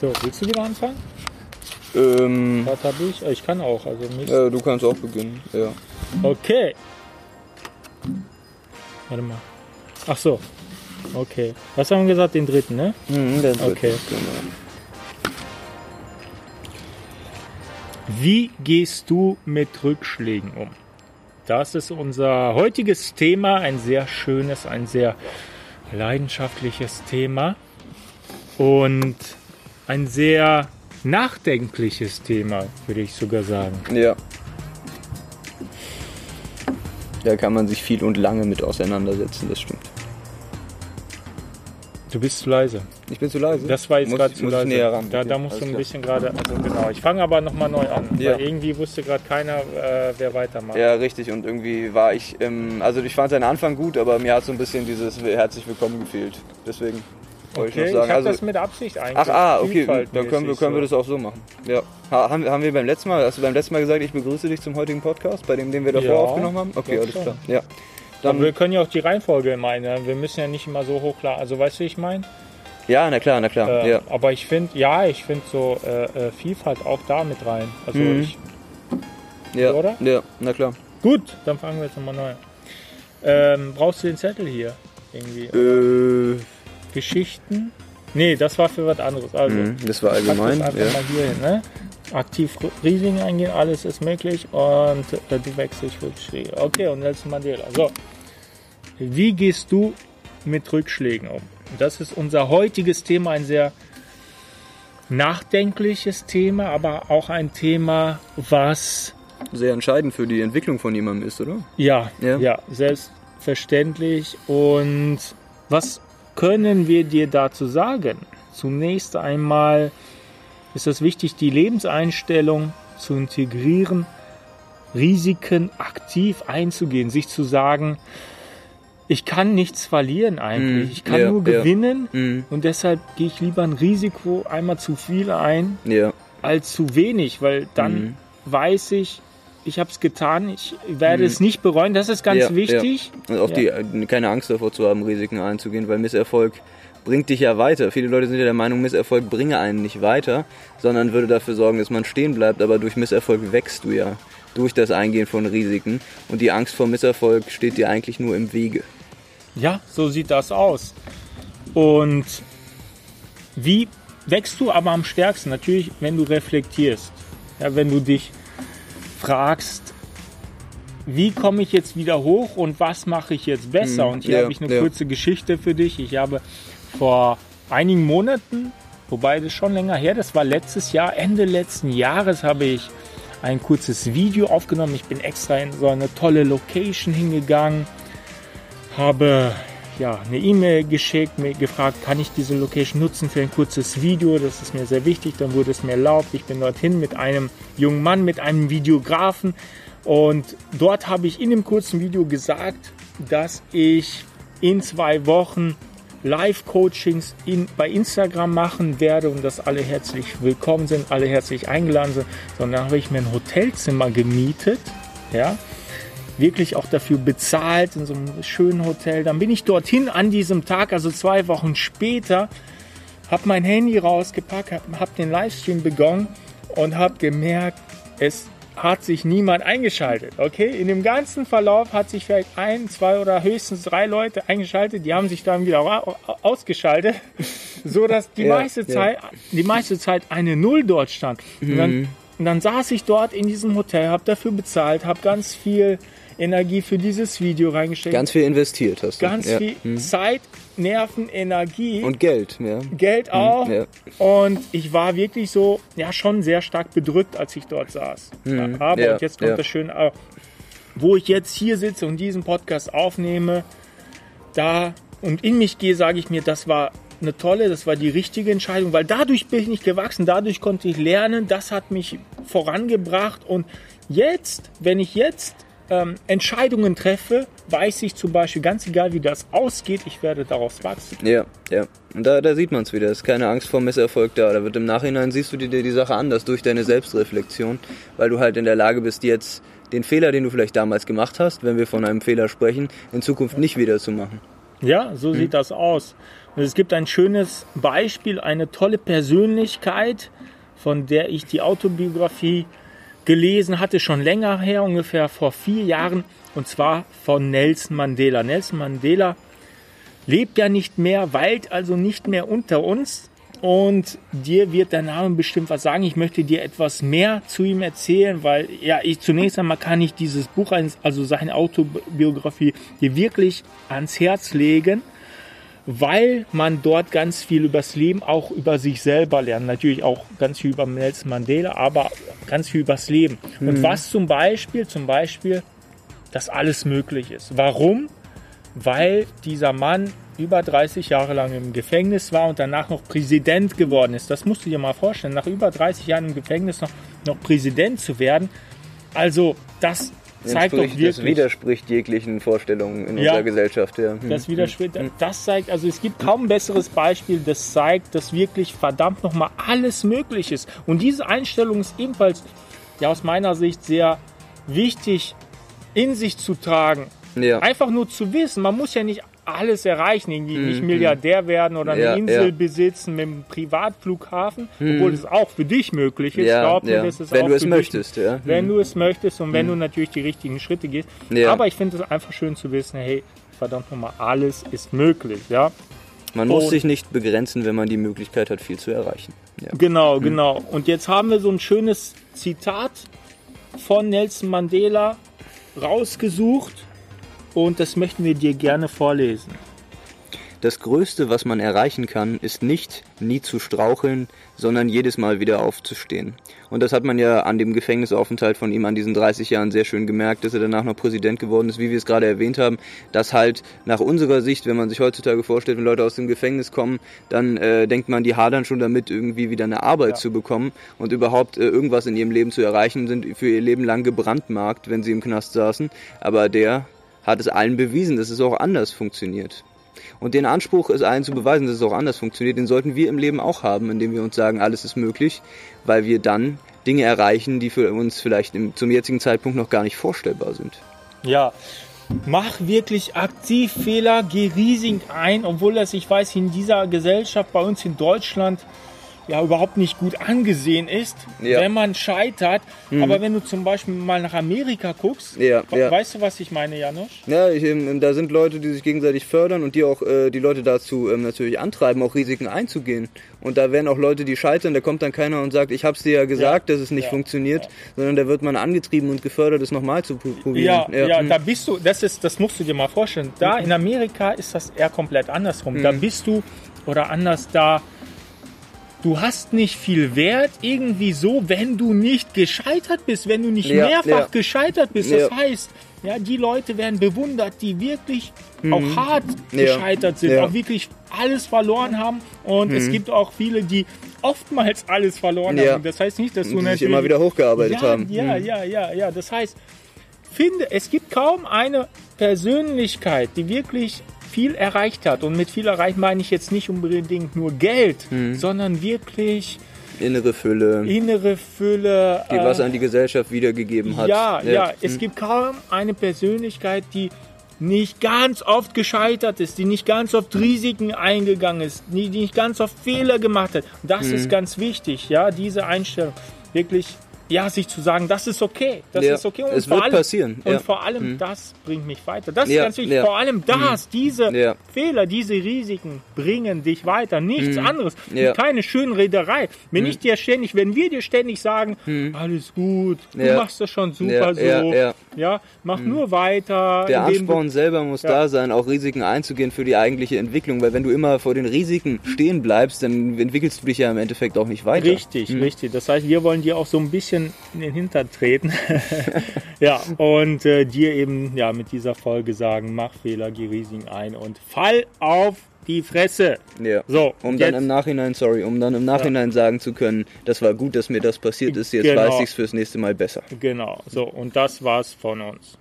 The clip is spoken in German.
So, willst du wieder anfangen? Ähm, Was habe ich? Ich kann auch. Also nicht. ja, du kannst auch beginnen. Ja. Okay. Warte mal. Ach so. Okay. Was haben wir gesagt? Den dritten, ne? Mhm, der dritte, Okay. Genau. Wie gehst du mit Rückschlägen um? Das ist unser heutiges Thema. Ein sehr schönes, ein sehr leidenschaftliches Thema. Und ein sehr nachdenkliches Thema, würde ich sogar sagen. Ja. Da kann man sich viel und lange mit auseinandersetzen, das stimmt. Du bist zu leise. Ich bin zu leise. Das war jetzt gerade zu leise. näher ran. Da, da musst du ein klar. bisschen gerade, also genau. Ich fange aber nochmal neu an, Ja. weil irgendwie wusste gerade keiner, äh, wer weitermacht. Ja, richtig. Und irgendwie war ich, ähm, also ich fand seinen Anfang gut, aber mir hat so ein bisschen dieses herzlich willkommen gefehlt. Deswegen wollte okay, ich noch sagen. habe also, das mit Absicht eigentlich. ach, ah, okay, dann können wir, können wir das auch so machen. Ja. Ha, haben, wir- haben wir beim letzten Mal, hast du beim letzten Mal gesagt, ich begrüße dich zum heutigen Podcast, bei dem, den wir davor Ja, aufgenommen haben? Okay, alles klar. Ja. Aber Dann, wir können ja auch die Reihenfolge immer ändern. Wir müssen ja nicht immer so hochladen. Also weißt du, wie ich meine? ja, na klar, na klar. Äh, ja. Aber ich finde, ja, ich finde so äh, äh, Vielfalt auch da mit rein. Also Mhm. ich, ja. oder? Ja, na klar. gut, dann fangen wir jetzt nochmal neu. an. Ähm, brauchst du den Zettel hier? Irgendwie. Äh, Geschichten? Nee, das war für was anderes. Also, mh, das war allgemein. das einfach Ja. mal hier hin. Ne? Aktiv Risiken eingehen, alles ist möglich und äh, du wechselst Rückschläge. Okay, und Nelson Mandela. So, wie gehst du mit Rückschlägen um? Das ist unser heutiges Thema, ein sehr nachdenkliches Thema, aber auch ein Thema, was Sehr entscheidend für die Entwicklung von jemandem ist, oder? ja, Ja. ja. selbstverständlich. Und was können wir dir dazu sagen? Zunächst einmal ist es wichtig, die Lebenseinstellung zu integrieren, Risiken aktiv einzugehen, sich zu sagen, ich kann nichts verlieren eigentlich, Mhm. ich kann Ja, nur gewinnen Mhm. und deshalb gehe ich lieber ein Risiko einmal zu viel ein Ja. als zu wenig, weil dann Mhm. weiß ich, ich habe es getan, ich werde Mhm. es nicht bereuen. Das ist ganz Ja, wichtig. Und auch die, keine Angst davor zu haben, Risiken einzugehen, weil Misserfolg bringt dich ja weiter. Viele Leute sind ja der Meinung, Misserfolg bringe einen nicht weiter, sondern würde dafür sorgen, dass man stehen bleibt. Aber durch Misserfolg wächst du ja durch das Eingehen von Risiken. Und die Angst vor Misserfolg steht dir eigentlich nur im Wege. Ja, so sieht das aus. Und wie wächst du aber am stärksten? Natürlich, wenn du reflektierst. Ja, wenn du dich fragst, wie komme ich jetzt wieder hoch und was mache ich jetzt besser? Mhm, Und hier ja, habe ich eine ja. kurze Geschichte für dich. Ich habe vor einigen Monaten, wobei das schon länger her, das war letztes Jahr, Ende letzten Jahres habe ich ein kurzes Video aufgenommen. Ich bin extra in so eine tolle Location hingegangen, habe ja, eine E-Mail geschickt, mir gefragt, kann ich diese Location nutzen für ein kurzes Video? Das ist mir sehr wichtig. Dann wurde es mir erlaubt. Ich bin dorthin mit einem jungen Mann, mit einem Videografen. Und dort habe ich in dem kurzen Video gesagt, dass ich in zwei Wochen Live-Coachings in, bei Instagram machen werde und dass alle herzlich willkommen sind, alle herzlich eingeladen sind. Sondern habe ich mir ein Hotelzimmer gemietet, ja, wirklich auch dafür bezahlt in so einem schönen Hotel. Dann bin ich dorthin an diesem Tag, also zwei Wochen später, habe mein Handy rausgepackt, habe hab den Livestream begonnen und habe gemerkt, es hat sich niemand eingeschaltet. Okay, in dem ganzen Verlauf hat sich vielleicht ein, zwei oder höchstens drei Leute eingeschaltet. Die haben sich dann wieder ausgeschaltet, so dass die Ja, meiste ja. Zeit, die meiste Zeit eine Null dort stand. Und dann, Mhm. und dann saß ich dort in diesem Hotel, habe dafür bezahlt, habe ganz viel Energie für dieses Video reingesteckt. Ganz viel investiert hast du. ganz ja. viel Mhm. Zeit, Nerven, Energie. Und Geld, ja. Geld auch. ja. Und ich war wirklich so, ja, schon sehr stark bedrückt, als ich dort saß. Mhm. Aber, Ja, und jetzt kommt das Schöne, auch, wo ich jetzt hier sitze und diesen Podcast aufnehme, da und in mich gehe, sage ich mir, das war eine tolle, das war die richtige Entscheidung, weil dadurch bin ich gewachsen, dadurch konnte ich lernen, das hat mich vorangebracht und jetzt, wenn ich jetzt ähm, Entscheidungen treffe, weiß ich zum Beispiel, ganz egal wie das ausgeht, ich werde daraus wachsen. Ja, ja. Und da, da sieht man es wieder. Es ist keine Angst vor Misserfolg da. Da wird im Nachhinein siehst du dir die Sache anders durch deine Selbstreflexion, weil du halt in der Lage bist, jetzt den Fehler, den du vielleicht damals gemacht hast, wenn wir von einem Fehler sprechen, in Zukunft nicht wieder zu machen. Ja, so sieht das aus. Und es gibt ein schönes Beispiel, eine tolle Persönlichkeit, von der ich die Autobiografie gelesen hatte, schon länger her, ungefähr vor vier Jahren, und zwar von Nelson Mandela. Nelson Mandela lebt ja nicht mehr, weilt also nicht mehr unter uns. Und dir wird der Name bestimmt was sagen. Ich möchte dir etwas mehr zu ihm erzählen, weil ja, ich zunächst einmal kann ich dieses Buch, also seine Autobiografie, dir wirklich ans Herz legen, weil man dort ganz viel übers Leben, auch über sich selber lernt. Natürlich auch ganz viel über Nelson Mandela, aber ganz viel übers Leben. Mhm. Und was zum Beispiel, zum Beispiel, dass alles möglich ist. Warum? Weil dieser Mann über 30 Jahre lang im Gefängnis war und danach noch Präsident geworden ist. Das musst du dir mal vorstellen, nach über 30 Jahren im Gefängnis noch, noch Präsident zu werden. Also das zeigt doch wirklich. Das widerspricht jeglichen Vorstellungen in ja, unserer Gesellschaft. Ja. Das hm. widerspricht, hm. das zeigt, also es gibt kaum ein besseres Beispiel, das zeigt, dass wirklich verdammt nochmal alles möglich ist. Und diese Einstellung ist ebenfalls ja aus meiner Sicht sehr wichtig in sich zu tragen. Ja. Einfach nur zu wissen, man muss ja nicht alles erreichen, irgendwie mm, nicht Milliardär werden oder eine ja, Insel ja. besitzen mit einem Privatflughafen, mm. obwohl es auch für dich möglich ist. Ja, Glaub mir, ist wenn auch du es möchtest, dich, ja. Wenn mm. du es möchtest und wenn du natürlich die richtigen Schritte gehst. Aber ich finde es einfach schön zu wissen, hey, verdammt nochmal, alles ist möglich, ja. Man muss und, sich nicht begrenzen, wenn man die Möglichkeit hat, viel zu erreichen. Genau, genau. Und jetzt haben wir so ein schönes Zitat von Nelson Mandela rausgesucht und das möchten wir dir gerne vorlesen. Das Größte, was man erreichen kann, ist nicht nie zu straucheln, sondern jedes Mal wieder aufzustehen. Und das hat man ja an dem Gefängnisaufenthalt von ihm an diesen 30 Jahren sehr schön gemerkt, dass er danach noch Präsident geworden ist, wie wir es gerade erwähnt haben, dass halt nach unserer Sicht, wenn man sich heutzutage vorstellt, wenn Leute aus dem Gefängnis kommen, dann äh, denkt man, die hadern schon damit, irgendwie wieder eine Arbeit ja. zu bekommen und überhaupt äh, irgendwas in ihrem Leben zu erreichen, sind für ihr Leben lang gebrandmarkt, wenn sie im Knast saßen. Aber der hat es allen bewiesen, dass es auch anders funktioniert. Und den Anspruch, es allen zu beweisen, dass es auch anders funktioniert, den sollten wir im Leben auch haben, indem wir uns sagen, alles ist möglich, weil wir dann Dinge erreichen, die für uns vielleicht im, zum jetzigen Zeitpunkt noch gar nicht vorstellbar sind. Ja, mach wirklich aktiv Fehler, geh riesig ein, obwohl das, ich weiß, in dieser Gesellschaft bei uns in Deutschland ja überhaupt nicht gut angesehen ist, ja. wenn man scheitert. Mhm. Aber wenn du zum Beispiel mal nach Amerika guckst, ja, ja. weißt du, was ich meine, Janusz? Ja, ich, ähm, da sind Leute, die sich gegenseitig fördern und die auch äh, die Leute dazu ähm, natürlich antreiben, auch Risiken einzugehen. Und da werden auch Leute, die scheitern, da kommt dann keiner und sagt, ich habe es dir ja gesagt, dass es nicht funktioniert, sondern da wird man angetrieben und gefördert, es nochmal zu probieren. Ja, ja, mhm. da bist du, das ist, das musst du dir mal vorstellen. Da in Amerika ist das eher komplett andersrum. Mhm. Da bist du oder anders da du hast nicht viel Wert irgendwie so, wenn du nicht gescheitert bist, wenn du nicht ja, mehrfach ja. gescheitert bist. Das ja. heißt, ja, die Leute werden bewundert, die wirklich mhm. auch hart gescheitert sind, auch wirklich alles verloren haben. Und mhm. es gibt auch viele, die oftmals alles verloren haben. Das heißt nicht, dass du natürlich immer wieder hochgearbeitet haben. Ja, mhm. ja, ja, ja. Das heißt, finde, es gibt kaum eine Persönlichkeit, die wirklich viel erreicht hat. Und mit viel erreicht meine ich jetzt nicht unbedingt nur Geld, mhm. sondern wirklich innere Fülle. Innere Fülle. Die äh, was an die Gesellschaft wiedergegeben hat. Ja, ja. ja. Es mhm. gibt kaum eine Persönlichkeit, die nicht ganz oft gescheitert ist, die nicht ganz oft Risiken eingegangen ist, die, die nicht ganz oft Fehler gemacht hat. das mhm. ist ganz wichtig, ja, diese Einstellung. Wirklich ja, sich zu sagen, das ist okay, das ja. ist okay. Und es wird allem, passieren. Und ja. vor allem, mhm. das bringt mich weiter. Das ja. ist ganz wichtig. Vor allem das, mhm. diese Fehler, diese Risiken bringen dich weiter. Nichts mhm. anderes. Keine schöne Rederei. Wenn ich dir ständig, wenn wir dir ständig sagen, mhm. alles gut, du machst das schon super so, ja, mach mhm. nur weiter. Der Ansporn selber muss da sein, auch Risiken einzugehen für die eigentliche Entwicklung, weil wenn du immer vor den Risiken stehen bleibst, dann entwickelst du dich ja im Endeffekt auch nicht weiter. Richtig, mhm. richtig. Das heißt, wir wollen dir auch so ein bisschen bisschen in den Hintern treten. ja, und äh, dir eben ja mit dieser Folge sagen, mach Fehler, geh Risiken ein und fall auf die Fresse. Ja. So, um dann im Nachhinein, sorry, um dann im Nachhinein ja. sagen zu können, das war gut, dass mir das passiert ist, jetzt genau. weiß ich es fürs nächste Mal besser. Genau, so, und das war's von uns.